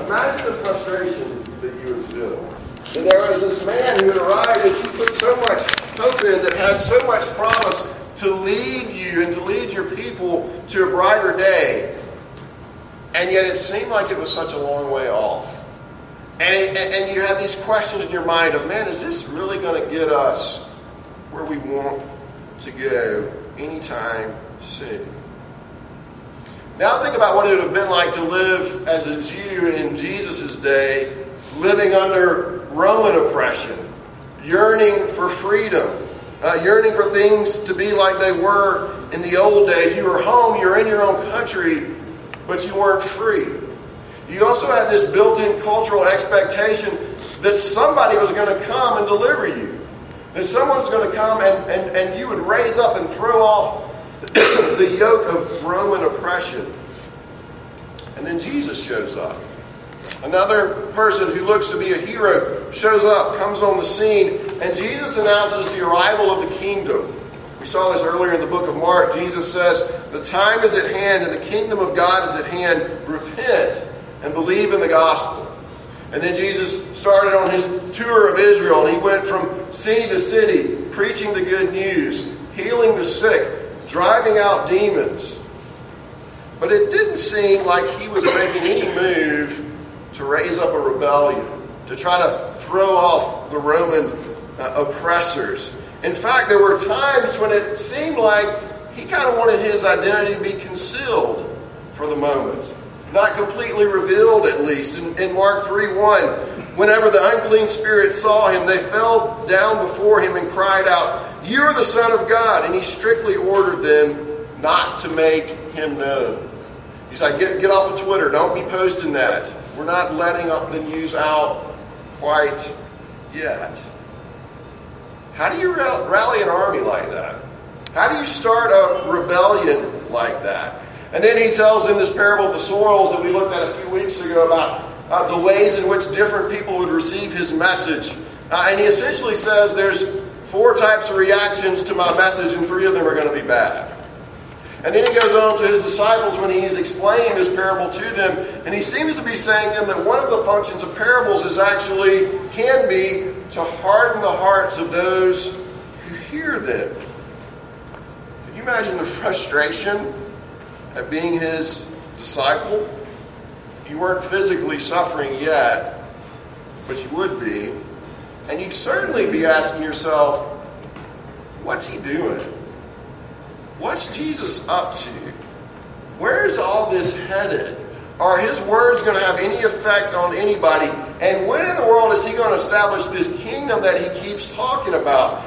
Imagine the frustration that you would feel. And there was this man who had arrived that you put so much hope in, that had so much promise to lead you and to lead your people to a brighter day. And yet it seemed like it was such a long way off. And, it, and you have these questions in your mind of, man, is this really going to get us where we want to go anytime soon? Now think about what it would have been like to live as a Jew in Jesus' day, living under Roman oppression, yearning for freedom, uh, yearning for things to be like they were in the old days. You were home, you were in your own country, but you weren't free. You also had this built in cultural expectation that somebody was going to come and deliver you. That someone was going to come and, and, and you would raise up and throw off the yoke of Roman oppression. And then Jesus shows up. Another person who looks to be a hero shows up, comes on the scene, and Jesus announces the arrival of the kingdom. We saw this earlier in the book of Mark. Jesus says, The time is at hand and the kingdom of God is at hand. Repent and believe in the gospel. And then Jesus started on his tour of Israel, and he went from city to city, preaching the good news, healing the sick, driving out demons. But it didn't seem like he was making any move to raise up a rebellion, to try to throw off the Roman uh, oppressors. In fact, there were times when it seemed like he kind of wanted his identity to be concealed for the moment. Not completely revealed, at least. In, in Mark 3 1, whenever the unclean spirits saw him, they fell down before him and cried out, You are the Son of God. And he strictly ordered them not to make him known. He's like, Get, get off of Twitter. Don't be posting that. We're not letting the news out quite yet. How do you rally an army like that? How do you start a rebellion like that? And then he tells in this parable of the soils that we looked at a few weeks ago about uh, the ways in which different people would receive his message. Uh, and he essentially says there's four types of reactions to my message, and three of them are going to be bad. And then he goes on to his disciples when he's explaining this parable to them, and he seems to be saying to them that one of the functions of parables is actually, can be, to harden the hearts of those who hear them. Can you imagine the frustration at being his disciple. You weren't physically suffering yet, but you would be. And you'd certainly be asking yourself, what's he doing? What's Jesus up to? Where's all this headed? Are his words going to have any effect on anybody? And when in the world is he going to establish this kingdom that he keeps talking about?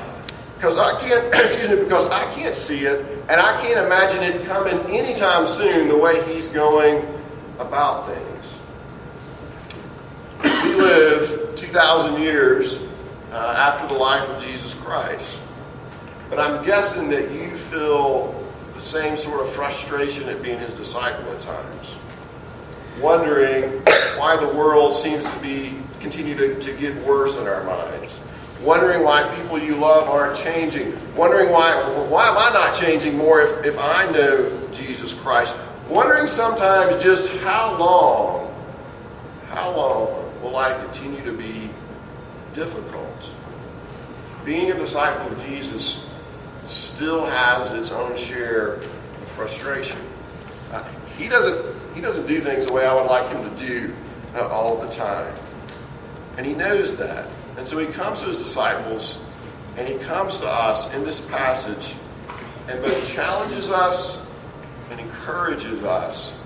Because I can't, excuse me, because I can't see it, and I can't imagine it coming anytime soon the way he's going about things. We live 2,000 years uh, after the life of Jesus Christ. But I'm guessing that you feel the same sort of frustration at being his disciple at times. Wondering why the world seems to be continue to, to get worse in our minds wondering why people you love aren't changing, wondering why, why am I not changing more if, if I know Jesus Christ, wondering sometimes just how long, how long will I continue to be difficult? Being a disciple of Jesus still has its own share of frustration. Uh, he doesn't he doesn't do things the way I would like him to do uh, all the time. And he knows that. And so he comes to his disciples and he comes to us in this passage and both challenges us and encourages us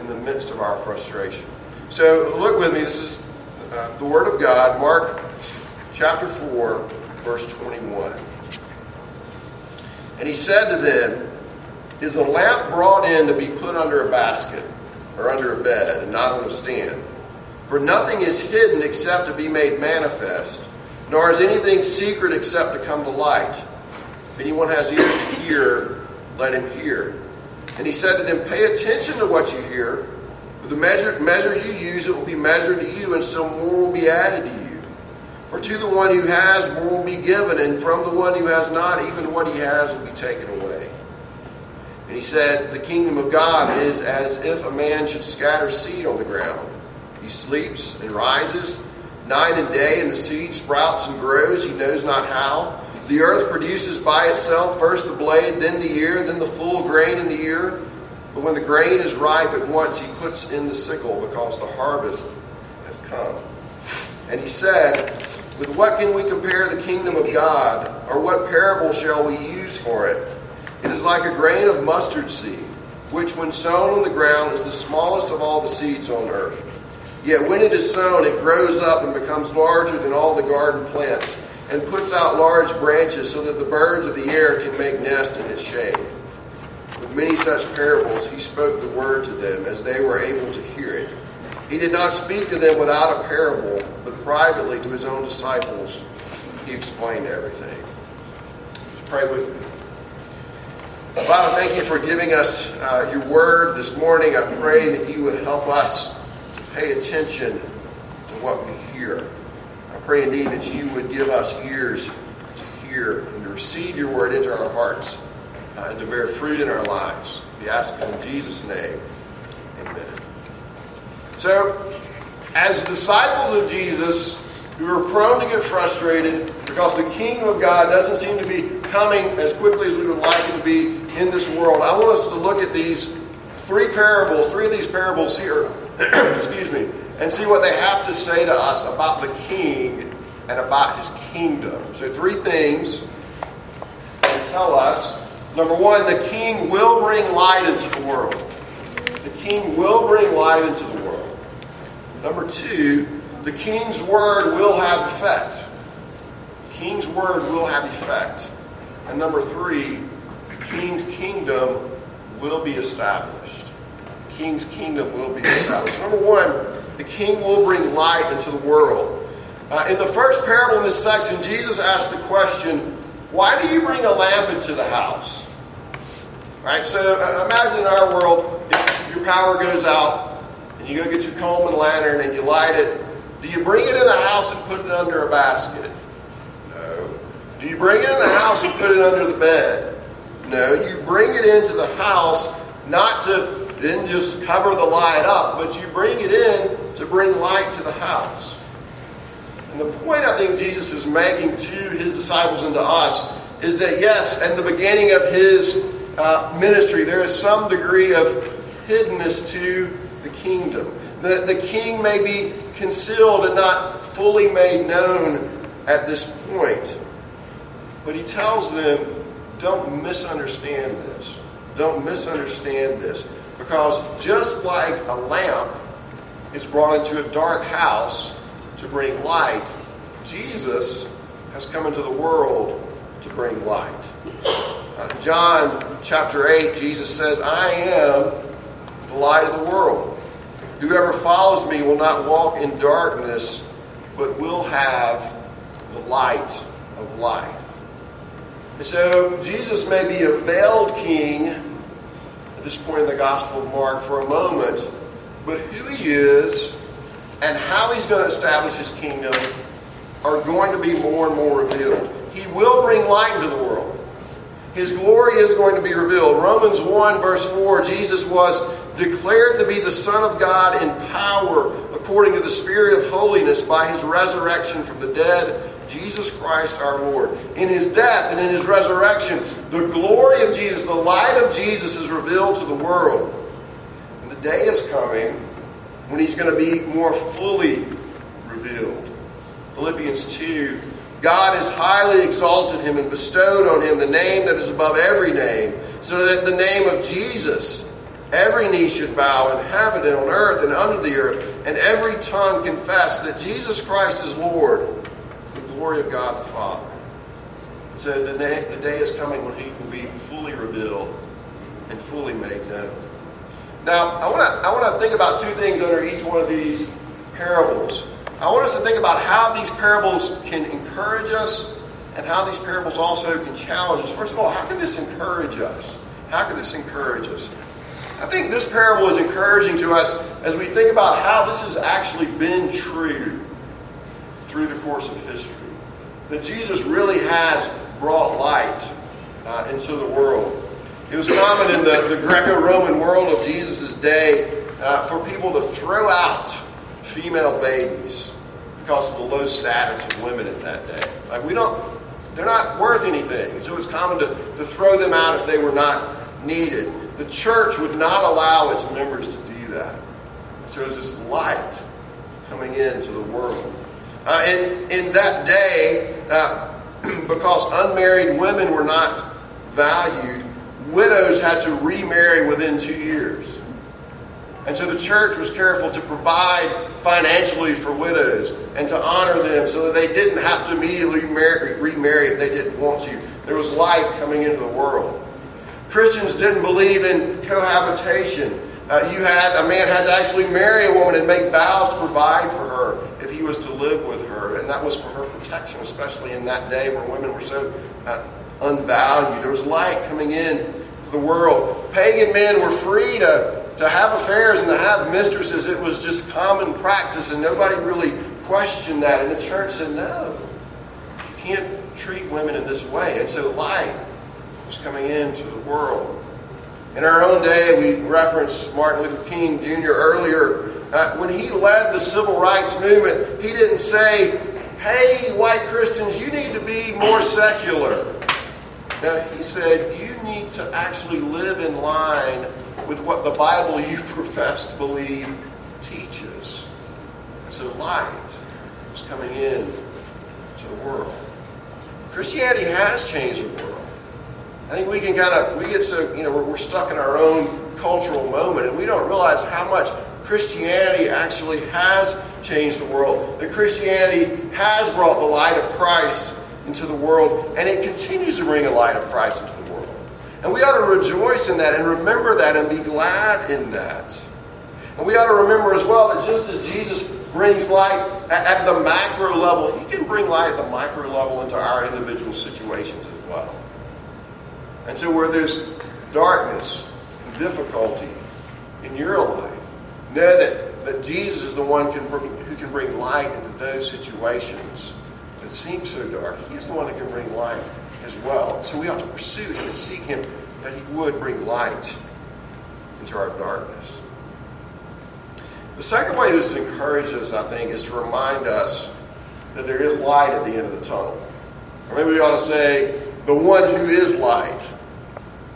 in the midst of our frustration. So look with me. This is uh, the Word of God, Mark chapter 4, verse 21. And he said to them, Is a lamp brought in to be put under a basket or under a bed and not on a stand? For nothing is hidden except to be made manifest, nor is anything secret except to come to light. If anyone has ears to hear, let him hear. And he said to them, Pay attention to what you hear. For the measure, measure you use, it will be measured to you, and still more will be added to you. For to the one who has, more will be given, and from the one who has not, even what he has will be taken away. And he said, The kingdom of God is as if a man should scatter seed on the ground. He sleeps and rises night and day, and the seed sprouts and grows, he knows not how. The earth produces by itself first the blade, then the ear, then the full grain in the ear. But when the grain is ripe at once, he puts in the sickle because the harvest has come. And he said, With what can we compare the kingdom of God? Or what parable shall we use for it? It is like a grain of mustard seed, which when sown on the ground is the smallest of all the seeds on earth. Yet when it is sown, it grows up and becomes larger than all the garden plants, and puts out large branches so that the birds of the air can make nest in its shade. Many such parables, he spoke the word to them as they were able to hear it. He did not speak to them without a parable, but privately to his own disciples, he explained everything. Just pray with me. Father, thank you for giving us uh, your word this morning. I pray that you would help us to pay attention to what we hear. I pray indeed that you would give us ears to hear and to receive your word into our hearts uh, and to bear fruit in our lives. We ask it in Jesus' name. Amen. So, as disciples of Jesus, we are prone to get frustrated because the kingdom of God doesn't seem to be coming as quickly as we would like it to be in this world, I want us to look at these three parables, three of these parables here excuse me, and see what they have to say to us about the king and about his kingdom. So, three things they tell us. Number one, the king will bring light into the world. The king will bring light into the world. Number two, the king's word will have effect. The king's word will have effect. And number three, the king's kingdom will be established The king's kingdom will be established. Number one, the king will bring light into the world. Uh, in the first parable in this section, Jesus asked the question, Why do you bring a lamp into the house? Right. so uh, imagine in our world, if your power goes out and you go get your Coleman lantern and you light it, do you bring it in the house and put it under a basket? No. Do you bring it in the house and put it under the bed? No. You bring it into the house not to then just cover the light up, but you bring it in to bring light to the house. And the point I think Jesus is making to his disciples and to us is that, yes, at the beginning of his uh, ministry, there is some degree of hiddenness to the kingdom. The, the king may be concealed and not fully made known at this point. But he tells them, don't misunderstand this. Don't misunderstand this. Because just like a lamp is brought into a dark house to bring light, Jesus has come into the world to bring light. Uh, John chapter 8, Jesus says, I am the light of the world. Whoever follows me will not walk in darkness, but will have the light of life. And so Jesus may be a veiled king at this point in the Gospel of Mark for a moment, but who he is and how he's going to establish his kingdom are going to be more and more revealed. He will bring light into the world. His glory is going to be revealed. Romans 1, verse 4 Jesus was declared to be the Son of God in power according to the Spirit of holiness by his resurrection from the dead Jesus Christ our Lord. In his death and in his resurrection, the glory of Jesus, the light of Jesus is revealed to the world. And the day is coming when he's going to be more fully revealed. Philippians 2 God has highly exalted him and bestowed on him the name that is above every name, so that the name of Jesus every knee should bow in heaven and on earth and under the earth, and every tongue confess that Jesus Christ is Lord the glory of God the Father. So the day, the day is coming when he will be fully revealed and fully made known. Now, I want to I want to think about two things under each one of these parables. I want us to think about how these parables can encourage us and how these parables also can challenge us. First of all, how can this encourage us? How can this encourage us? I think this parable is encouraging to us as we think about how this has actually been true through the course of history that Jesus really has brought light uh, into the world. It was common in the, the Greco Roman world of Jesus' day uh, for people to throw out female babies because of the low status of women at that day. Like we don't, they're not worth anything. So it was common to, to throw them out if they were not needed. The church would not allow its members to do that. So there's this light coming into the world. Uh, in, in that day, uh, because unmarried women were not valued, widows had to remarry within two years. And so the church was careful to provide financially for widows and to honor them so that they didn't have to immediately marry, remarry if they didn't want to. There was light coming into the world. Christians didn't believe in cohabitation. Uh, you had a man had to actually marry a woman and make vows to provide for her if he was to live with her, and that was for her protection, especially in that day where women were so uh, unvalued. There was light coming in the world. Pagan men were free to to have affairs and to have mistresses, it was just common practice, and nobody really questioned that. And the church said, no, you can't treat women in this way. And so light was coming into the world. In our own day, we referenced Martin Luther King Jr. earlier. Uh, when he led the civil rights movement, he didn't say, hey, white Christians, you need to be more secular. Now, he said, you need to actually live in line with what the Bible you profess to believe teaches. So light is coming in to the world. Christianity has changed the world. I think we can kind of, we get so, you know, we're, stuck in our own cultural moment and we don't realize how much Christianity actually has changed the world. That Christianity has brought the light of Christ into the world and it continues to bring a light of Christ into the world. And we ought to rejoice in that and remember that and be glad in that. And we ought to remember as well that just as Jesus brings light at, the macro level, he can bring light at the micro level into our individual situations as well. And so where there's darkness, and difficulty in your life, know that, that Jesus is the one can who can bring light into those situations that seem so dark. He is the one that can bring light as well. So we ought to pursue him and seek him that he would bring light into our darkness. The second way this encourages, I think, is to remind us that there is light at the end of the tunnel. Or maybe we ought to say, the one who is light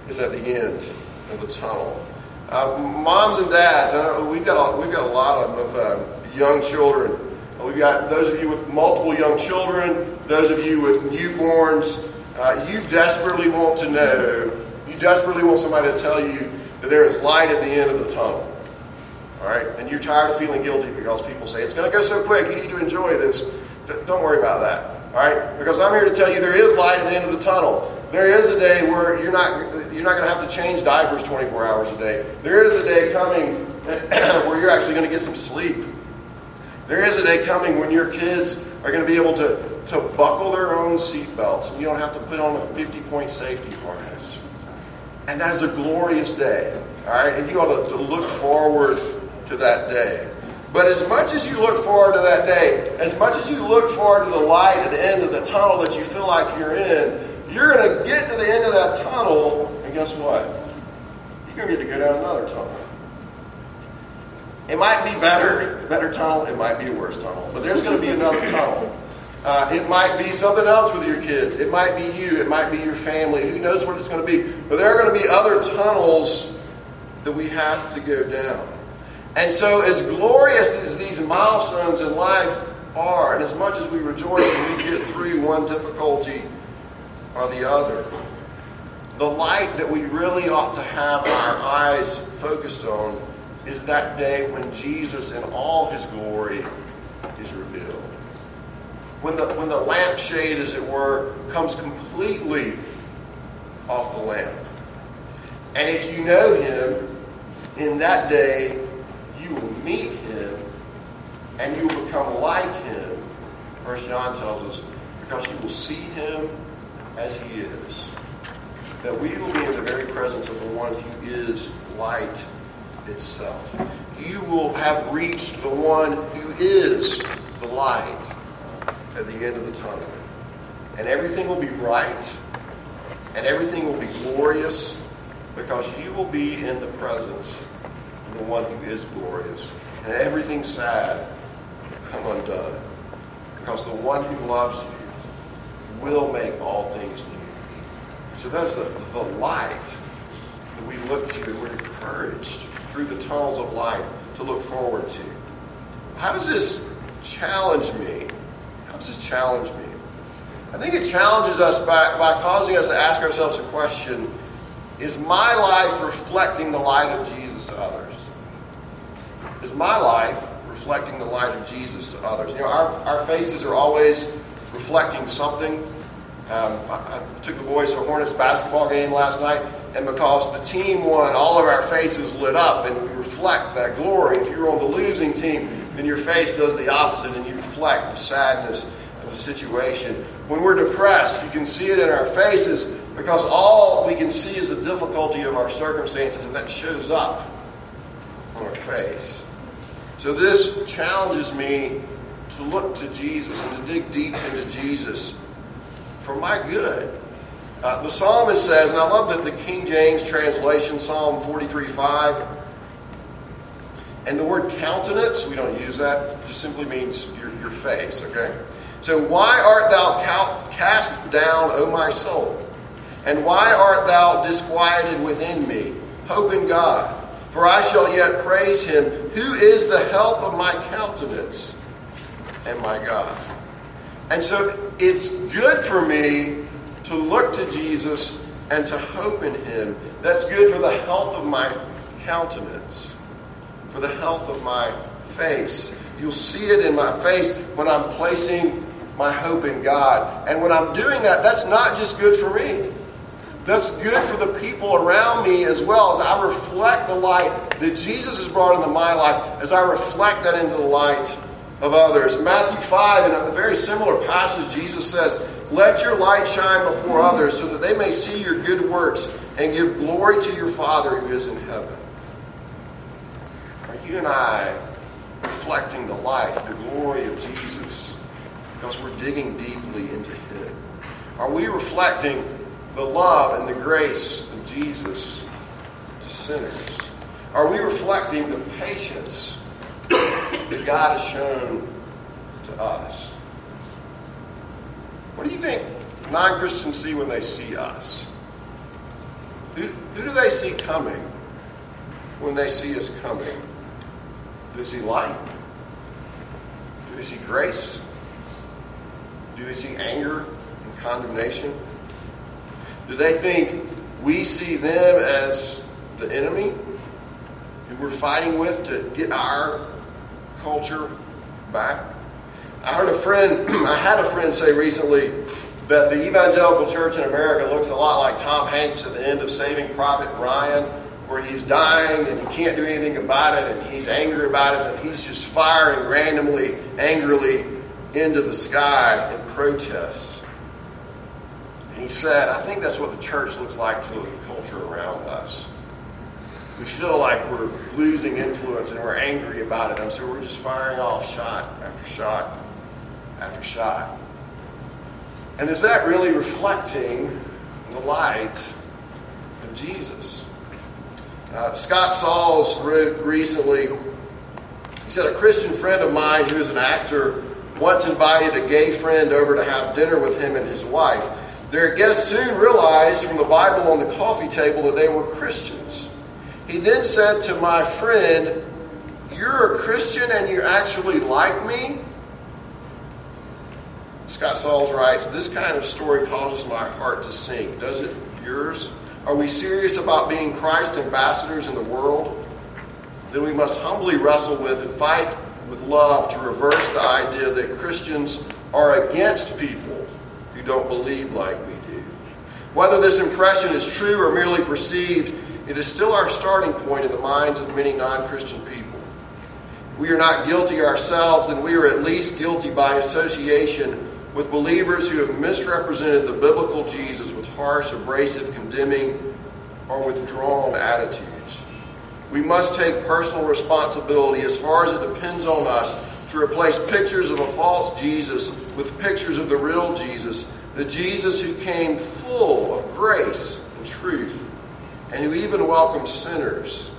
is at the end of the tunnel. Uh, moms and dads, we've got a, we've got a lot of, of uh, young children. We've got those of you with multiple young children, those of you with newborns, uh, you desperately want to know, you desperately want somebody to tell you that there is light at the end of the tunnel. All right? And you're tired of feeling guilty because people say, it's going to go so quick, you need to enjoy this. Don't worry about that. All right? Because I'm here to tell you there is light at the end of the tunnel. There is a day where you're not, you're not going to have to change diapers 24 hours a day. There is a day coming where you're actually going to get some sleep. There is a day coming when your kids are going to be able to to buckle their own seatbelts, and you don't have to put on a 50 point safety harness. And that is a glorious day, all right? And you ought to, to look forward to that day. But as much as you look forward to that day, as much as you look forward to the light at the end of the tunnel that you feel like you're in, you're going to get to the end of that tunnel, and guess what? You're going to get to go down another tunnel. It might be better, better tunnel. It might be a worse tunnel, but there's going to be another tunnel. Uh, it might be something else with your kids. It might be you. It might be your family. Who knows what it's going to be? But there are going to be other tunnels that we have to go down. And so, as glorious as these milestones in life are, and as much as we rejoice when we get through one difficulty or the other, the light that we really ought to have our eyes focused on is that day when Jesus, in all his glory, is revealed when the, when the lampshade, as it were, comes completely off the lamp. And if you know him, in that day, you will meet him and you will become like him. First John tells us, because you will see him as he is. That we will be in the very presence of the one who is light itself. You will have reached the one who is the light at the end of the tunnel. And everything will be right, and everything will be glorious, because you will be in the presence of the one who is glorious. And everything sad come undone. Because the one who loves you will make all things new. So that's the, the light that we look to. and We're encouraged through the tunnels of life to look forward to. How does this challenge me? How does this challenge me? I think it challenges us by, by causing us to ask ourselves a question Is my life reflecting the light of Jesus to others? Is my life reflecting the light of Jesus to others? You know, our, our faces are always reflecting something. Um, I, I, took the boys to a Hornets basketball game last night, and because the team won, all of our faces lit up and reflect that glory. If you're on the losing team, then your face does the opposite and you reflect the sadness of the situation. When we're depressed, you can see it in our faces because all we can see is the difficulty of our circumstances, and that shows up on our face. So this challenges me to look to Jesus and to dig deep into Jesus for my good. Uh, the psalmist says, and I love that the King James translation, Psalm 43 5, and the word countenance, we don't use that, just simply means your, your face, okay? So, why art thou cast down, O my soul? And why art thou disquieted within me? Hope in God, for I shall yet praise him, who is the health of my countenance and my God. And so, it's good for me to look to Jesus and to hope in him. That's good for the health of my countenance for the health of my face. You'll see it in my face when I'm placing my hope in God. And when I'm doing that, that's not just good for me. That's good for the people around me as well as I reflect the light that Jesus has brought into my life, as I reflect that into the light of others. Matthew 5, in a very similar passage, Jesus says, Let your light shine before others so that they may see your good works and give glory to your Father who is in heaven Are you and I reflecting the light, the glory of Jesus, because we're digging deeply into Him? Are we reflecting the love and the grace of Jesus to sinners? Are we reflecting the patience that God has shown to us? You think non Christians see when they see us? Who, who do they see coming when they see us coming? Do they see light? Do they see grace? Do they see anger and condemnation? Do they think we see them as the enemy who we're fighting with to get our culture back? I heard a friend, I had a friend say recently that the evangelical church in America looks a lot like Tom Hanks at the end of Saving Private Ryan where he's dying and he can't do anything about it and he's angry about it and he's just firing randomly, angrily into the sky in protest. And he said, I think that's what the church looks like to the culture around us. We feel like we're losing influence and we're angry about it, and so we're just firing off shot after shot after shot. And is that really reflecting the light of Jesus? Uh, Scott Sauls wrote recently, he said, A Christian friend of mine who is an actor once invited a gay friend over to have dinner with him and his wife. Their guest soon realized from the Bible on the coffee table that they were Christians. He then said to my friend, You're a Christian and you actually like me? Scott Sauls writes, This kind of story causes my heart to sink. Does it yours? Are we serious about being Christ ambassadors in the world? Then we must humbly wrestle with and fight with love to reverse the idea that Christians are against people who don't believe like we do. Whether this impression is true or merely perceived, it is still our starting point in the minds of many non Christian people. If we are not guilty ourselves, then we are at least guilty by association with believers who have misrepresented the biblical Jesus with harsh, abrasive, condemning, or withdrawn attitudes. We must take personal responsibility as far as it depends on us to replace pictures of a false Jesus with pictures of the real Jesus, the Jesus who came full of grace and truth, and who even welcomed sinners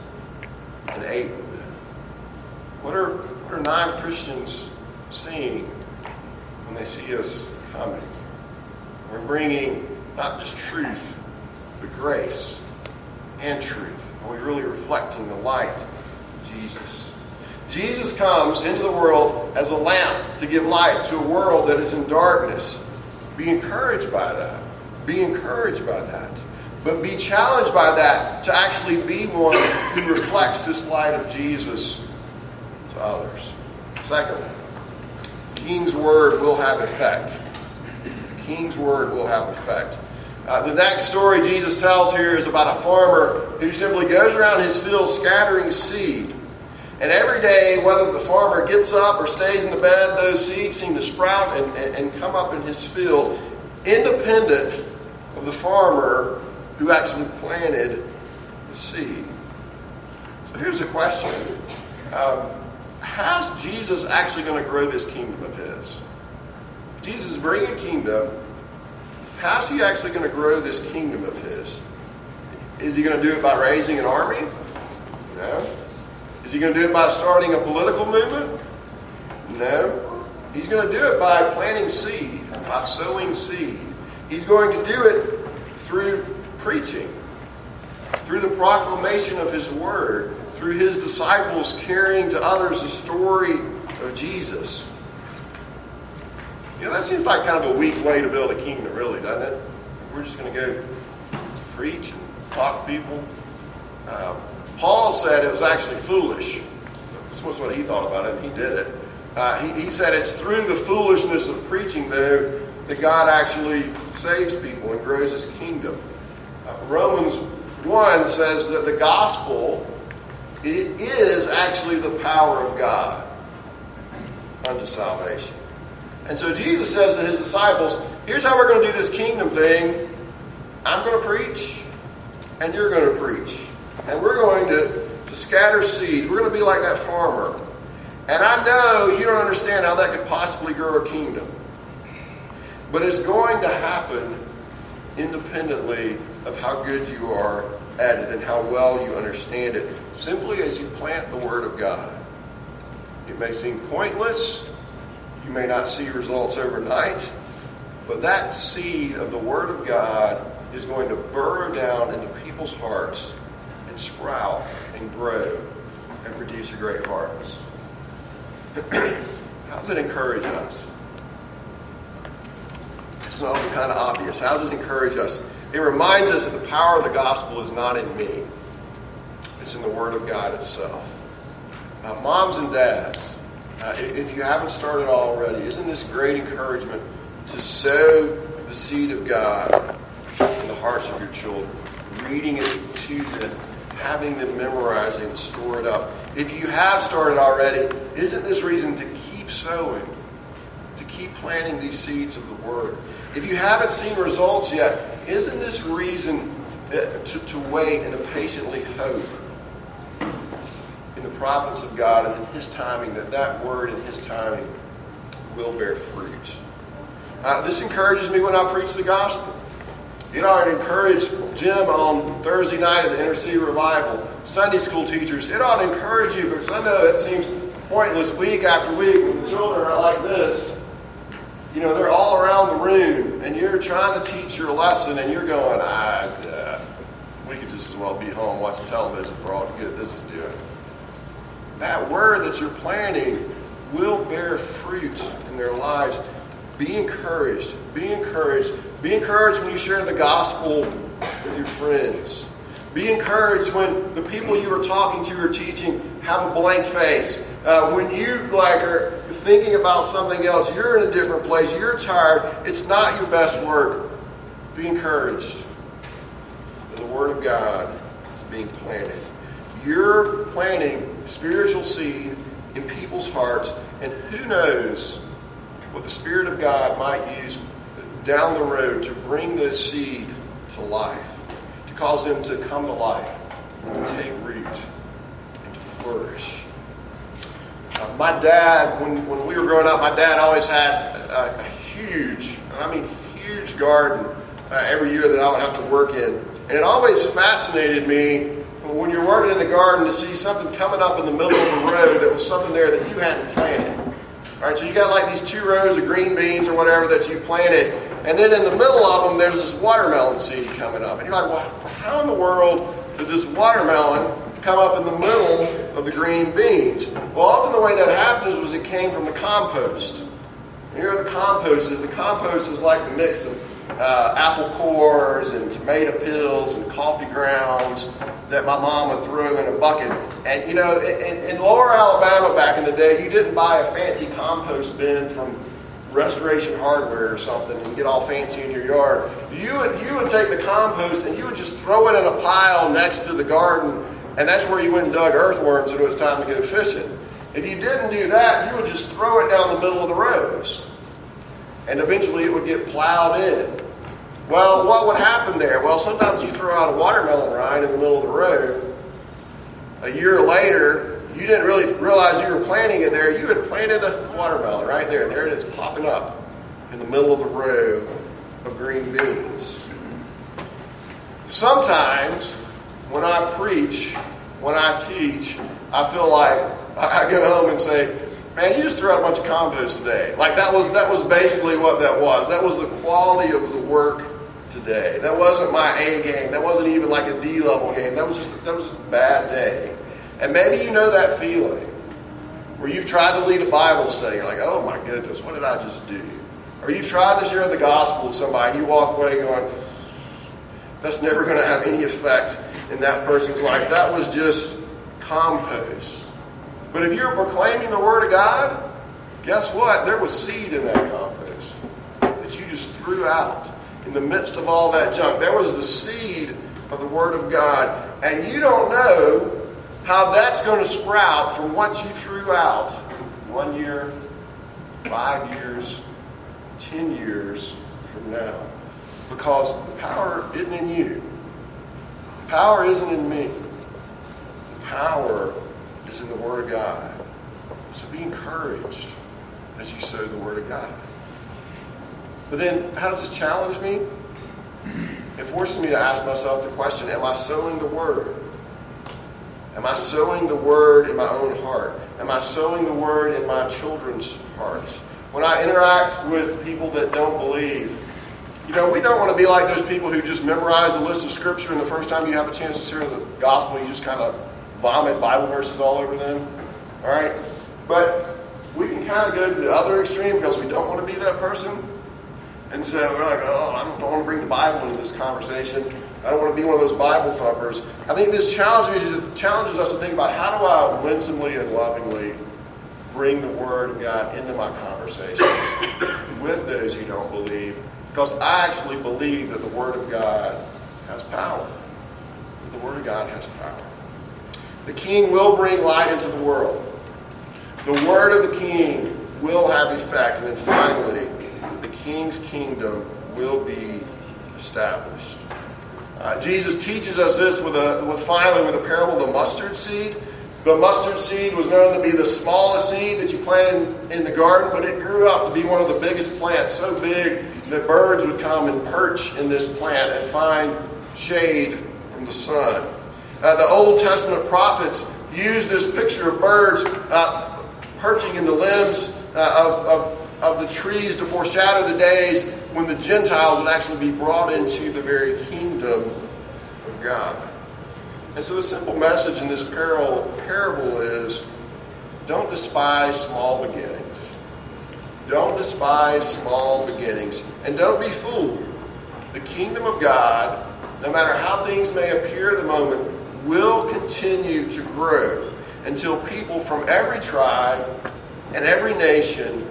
and ate with them. What are, what are non Christians seeing when they see us coming? We're bringing not just truth, but grace and truth. Are we really reflecting the light of Jesus? Jesus comes into the world as a lamp to give light to a world that is in darkness. Be encouraged by that. Be encouraged by that. But be challenged by that to actually be one who reflects this light of Jesus to others. Secondly, King's word will have effect. The King's word will have effect. Uh, the next story Jesus tells here is about a farmer who simply goes around his field scattering seed. And every day, whether the farmer gets up or stays in the bed, those seeds seem to sprout and, and, and come up in his field, independent of the farmer who actually planted the seed. So here's a question um, How's Jesus actually going to grow this kingdom of his? If Jesus is bringing a kingdom. How's he actually going to grow this kingdom of his? Is he going to do it by raising an army? No. Is he going to do it by starting a political movement? No. He's going to do it by planting seed, by sowing seed. He's going to do it through preaching, through the proclamation of his word, through his disciples carrying to others the story of Jesus. You know, that seems like kind of a weak way to build a kingdom, really, doesn't it? We're just going to go preach and talk to people. Uh, Paul said it was actually foolish. This was what he thought about it, and he did it. Uh, he, he said it's through the foolishness of preaching, though, that God actually saves people and grows his kingdom. Uh, Romans 1 says that the gospel it is actually the power of God unto salvation. And so Jesus says to his disciples, here's how we're going to do this kingdom thing. I'm going to preach, and you're going to preach. And we're going to, to scatter seeds. We're going to be like that farmer. And I know you don't understand how that could possibly grow a kingdom. But it's going to happen independently of how good you are at it and how well you understand it, simply as you plant the Word of God. It may seem pointless, you may not see results overnight, but that seed of the Word of God is going to burrow down into people's hearts and sprout and grow and produce a great harvest. How does it encourage us? It's not all kind of obvious. How does this encourage us? It reminds us that the power of the gospel is not in me, it's in the Word of God itself. Uh, moms and dads, uh, if you haven't started already, isn't this great encouragement to sow the seed of God in the hearts of your children? Reading it to them, having them memorize it and store it up. If you have started already, isn't this reason to keep sowing, to keep planting these seeds of the Word? If you haven't seen results yet, isn't this reason to, to wait and to patiently hope in the providence of God and in His timing that that word in His timing will bear fruit? Uh, this encourages me when I preach the gospel. It ought to encourage Jim on Thursday night at the Inner City Revival, Sunday school teachers. It ought to encourage you because I know it seems pointless week after week when the children are like this you know, they're all around the room, and you're trying to teach your lesson, and you're going, I, uh, we could just as well be home watching television for all the good this is doing. That word that you're planting will bear fruit in their lives. Be encouraged. Be encouraged. Be encouraged when you share the gospel with your friends. Be encouraged when the people you are talking to or teaching have a blank face. Uh, when you like are thinking about something else, you're in a different place, you're tired, it's not your best work. Be encouraged. The Word of God is being planted. You're planting spiritual seed in people's hearts, and who knows what the Spirit of God might use down the road to bring this seed to life, cause them to come to life, to take root, and to flourish. Uh, my dad, when, when we were growing up, my dad always had a, a huge, I mean huge garden uh, every year that I would have to work in. And it always fascinated me when you're working in the garden to see something coming up in the middle of the road that was something there that you hadn't planted. All right, so you got like these two rows of green beans or whatever that you planted, and then in the middle of them there's this watermelon seed coming up, and you're like, well, how in the world did this watermelon come up in the middle of the green beans? Well, often the way that happens was it came from the compost. Here are the compost is. The compost is like the mix of uh, apple cores and tomato peels and coffee grounds that my mom would throw in a bucket. And you know, in, in lower Alabama back in the day, you didn't buy a fancy compost bin from Restoration Hardware or something and get all fancy in your yard. You would you would take the compost and you would just throw it in a pile next to the garden, and that's where you went and dug earthworms when it was time to go fishing. If you didn't do that, you would just throw it down the middle of the rows. And eventually it would get plowed in. Well, what would happen there? Well, sometimes you throw out a watermelon rind in the middle of the road. A year later, you didn't really realize you were planting it there. You had planted a watermelon right there. There it is popping up in the middle of the row of green beans. Sometimes when I preach, when I teach, I feel like I go home and say, Man, you just threw out a bunch of compost today. Like that was that was basically what that was. That was the quality of the work today. That wasn't my A game. That wasn't even like a D level game. That was just that was just a bad day. And maybe you know that feeling where you've tried to lead a Bible study. You're like, oh my goodness, what did I just do? Or you've tried to share the gospel with somebody and you walk away going, that's never going to have any effect in that person's life. That was just compost. But if you're proclaiming the Word of God, guess what? There was seed in that compost that you just threw out in the midst of all that junk. There was the seed of the Word of God. And you don't know how that's going to sprout from what you threw out one year, five years, ten years from now. Because the power isn't in you. The power isn't in me. The power is in the Word of God. So be encouraged as you sow the Word of God. But then, how does this challenge me? It forces me to ask myself the question Am I sowing the Word? Am I sowing the Word in my own heart? Am I sowing the Word in my children's hearts? When I interact with people that don't believe, you know, we don't want to be like those people who just memorize a list of Scripture and the first time you have a chance to share the gospel, you just kind of vomit Bible verses all over them. All right? But we can kind of go to the other extreme because we don't want to be that person. And so we're like, oh, I don't, don't want to bring the Bible into this conversation. I don't want to be one of those Bible thumpers. I think this challenges, challenges us to think about how do I winsomely and lovingly bring the Word of God into my conversations with those who don't believe. Because I actually believe that the Word of God has power. That the Word of God has power. The king will bring light into the world. The word of the king will have effect. And then finally, the king's kingdom will be established. Uh, Jesus teaches us this with, a, with finally with a parable of the mustard seed. The mustard seed was known to be the smallest seed that you planted in the garden, but it grew up to be one of the biggest plants, so big that birds would come and perch in this plant and find shade from the sun. Uh, the Old Testament prophets used this picture of birds uh, perching in the limbs uh, of, of, of the trees to foreshadow the days when the Gentiles would actually be brought into the very kingdom of God. And so the simple message in this parable, is don't despise small beginnings. Don't despise small beginnings. And don't be fooled. The kingdom of God, no matter how things may appear at the moment, will continue to grow until people from every tribe and every nation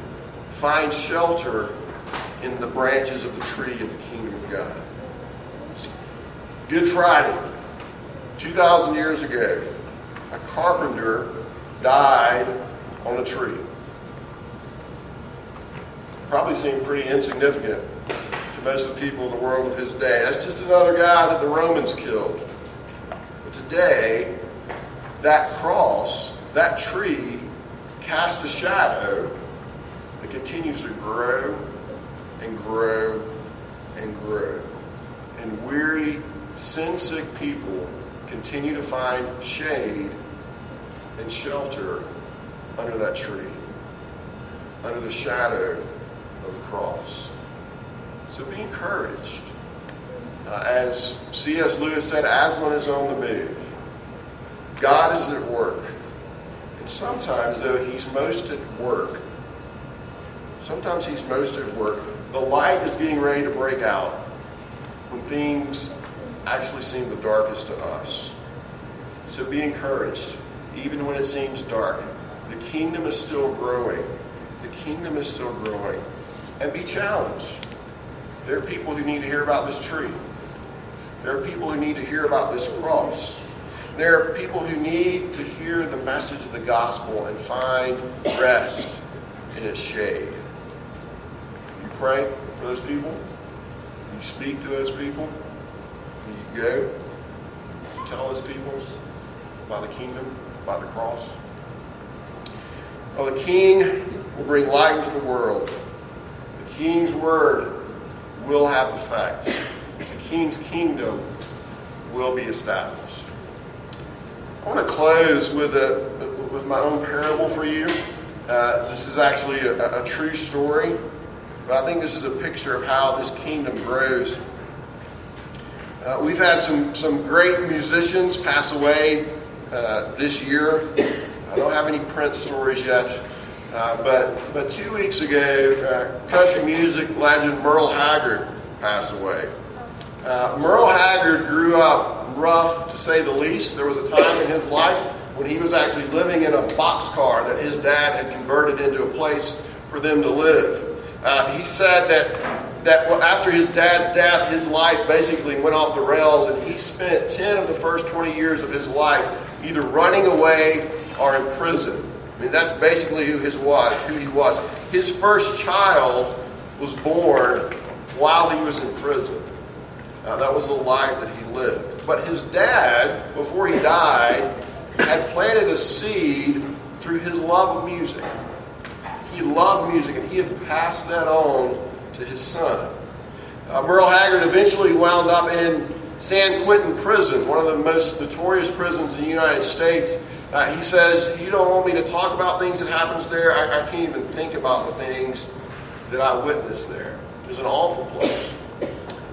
find shelter in the branches of the tree of the kingdom of God. Good Friday, 2,000 years ago, a carpenter died on a tree. Probably seemed pretty insignificant to most of the people in the world of his day. That's just another guy that the Romans killed. But today, that cross, that tree, casts a shadow that continues to grow and grow and grow. And weary, sin sick people continue to find shade and shelter under that tree, under the shadow of the cross. So be encouraged. Uh, as C.S. Lewis said, Aslan is on the move. God is at work. And sometimes, though he's most at work, sometimes he's most at work, the light is getting ready to break out when things actually seem the darkest to us. So be encouraged, even when it seems dark. The kingdom is still growing. The kingdom is still growing. And be challenged. There are people who need to hear about this tree. There are people who need to hear about this cross. There are people who need to hear the message of the gospel and find rest in its shade. You pray for those people. You speak to those people. Go. Tell those people by the kingdom, by the cross. Oh, the king will bring light into the world. The king's word will have effect. The king's kingdom will be established. I want to close with, a, with my own parable for you. Uh, this is actually a, a true story, but I think this is a picture of how this kingdom grows. Uh, we've had some, some great musicians pass away uh, this year. I don't have any Prince stories yet. Uh, but, but two weeks ago, uh, country music legend Merle Haggard passed away. Uh, Merle Haggard grew up rough, to say the least. There was a time in his life when he was actually living in a boxcar that his dad had converted into a place for them to live. Uh, he said that that after his dad's death, his life basically went off the rails, and he spent 10 of the first 20 years of his life either running away or in prison. I mean, that's basically who, his was, who he was. His first child was born while he was in prison. That was the life that he lived. But his dad, before he died, had planted a seed through his love of music. He loved music, and he had passed that on to his son. Uh, Merle Haggard eventually wound up in San Quentin Prison, one of the most notorious prisons in the United States. Uh, he says, You don't want me to talk about things that happens there. I, I can't even think about the things that I witnessed there. It's an awful place.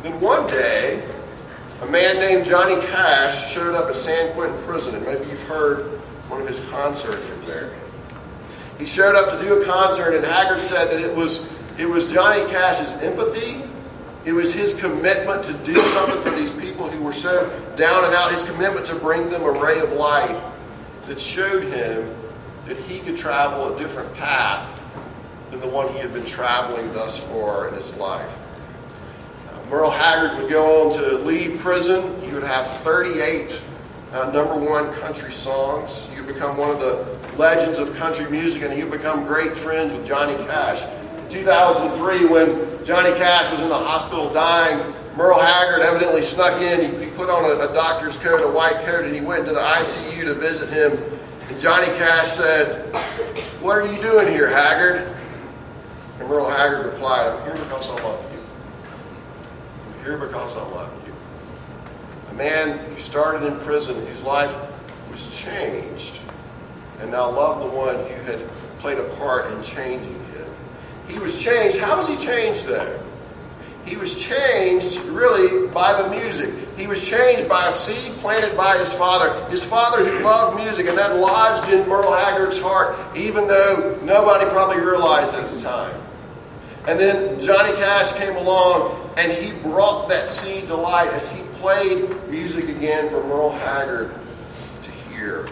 Then one day, a man named Johnny Cash showed up at San Quentin Prison, and maybe you've heard one of his concerts from there. He showed up to do a concert, and Haggard said that it was, it was Johnny Cash's empathy it was his commitment to do something for these people who were so down and out, his commitment to bring them a ray of light that showed him that he could travel a different path than the one he had been traveling thus far in his life. Uh, Merle Haggard would go on to leave prison. He would have 38 uh, number one country songs. He would become one of the legends of country music, and he would become great friends with Johnny Cash. 2003 when Johnny Cash was in the hospital dying. Merle Haggard evidently snuck in. He, he put on a, a, doctor's coat, a white coat, and he went into the ICU to visit him. And Johnny Cash said, What are you doing here, Haggard? And Merle Haggard replied, I'm here because I love you. I'm here because I love you. A man who started in prison, whose life was changed, and now loved the one who had played a part in changing he was changed. How was he changed though? He was changed really by the music. He was changed by a seed planted by his father. His father who loved music, and that lodged in Merle Haggard's heart, even though nobody probably realized it at the time. And then Johnny Cash came along and he brought that seed to light as he played music again for Merle Haggard to hear.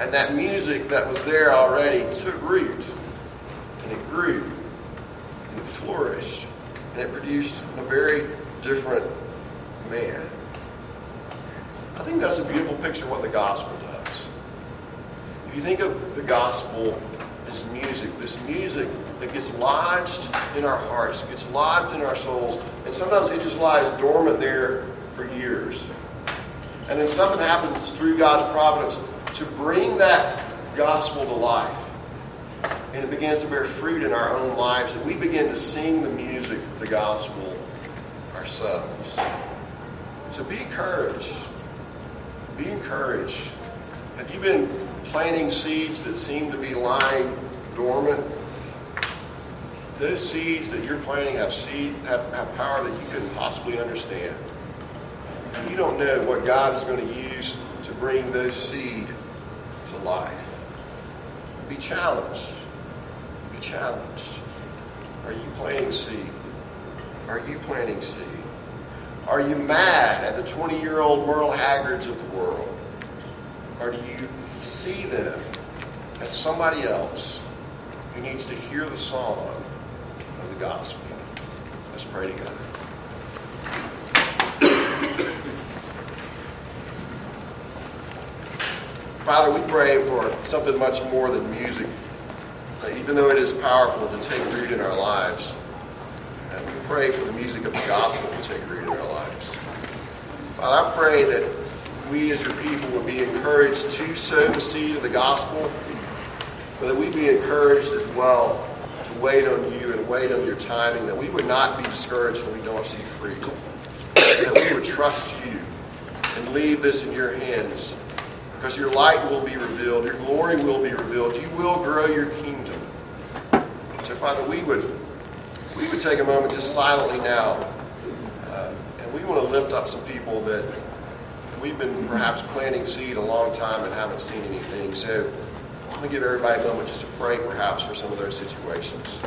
And that music that was there already took root and it grew it flourished and it produced a very different man. I think that's a beautiful picture of what the gospel does. If you think of the gospel as music, this music that gets lodged in our hearts, gets lodged in our souls, and sometimes it just lies dormant there for years. And then something happens through God's providence to bring that gospel to life and it begins to bear fruit in our own lives, and we begin to sing the music of the gospel ourselves. So be encouraged. be encouraged. Have you been planting seeds that seem to be lying dormant? Those seeds that you're planting have seed have, have power that you couldn't possibly understand. And you don't know what God is going to use to bring those seed to life. Be challenged. Be challenged. Are you planting seed? Are you planting seed? Are you mad at the 20 year old Merle Haggards of the world? Or do you see them as somebody else who needs to hear the song of the gospel? Let's pray together. Father, we pray for something much more than music, even though it is powerful to take root in our lives. And we pray for the music of the gospel to take root in our lives. Father, I pray that we as your people would be encouraged to sow the seed of the gospel, but that we be encouraged as well to wait on you and wait on your timing, that we would not be discouraged when we don't see fruit, that we would trust you and leave this in your hands because your light will be revealed, your glory will be revealed, you will grow your kingdom. Father, we would we would take a moment just silently now, uh, and we want to lift up some people that we've been perhaps planting seed a long time and haven't seen anything. So, I'm going to give everybody a moment just to pray, perhaps, for some of those situations.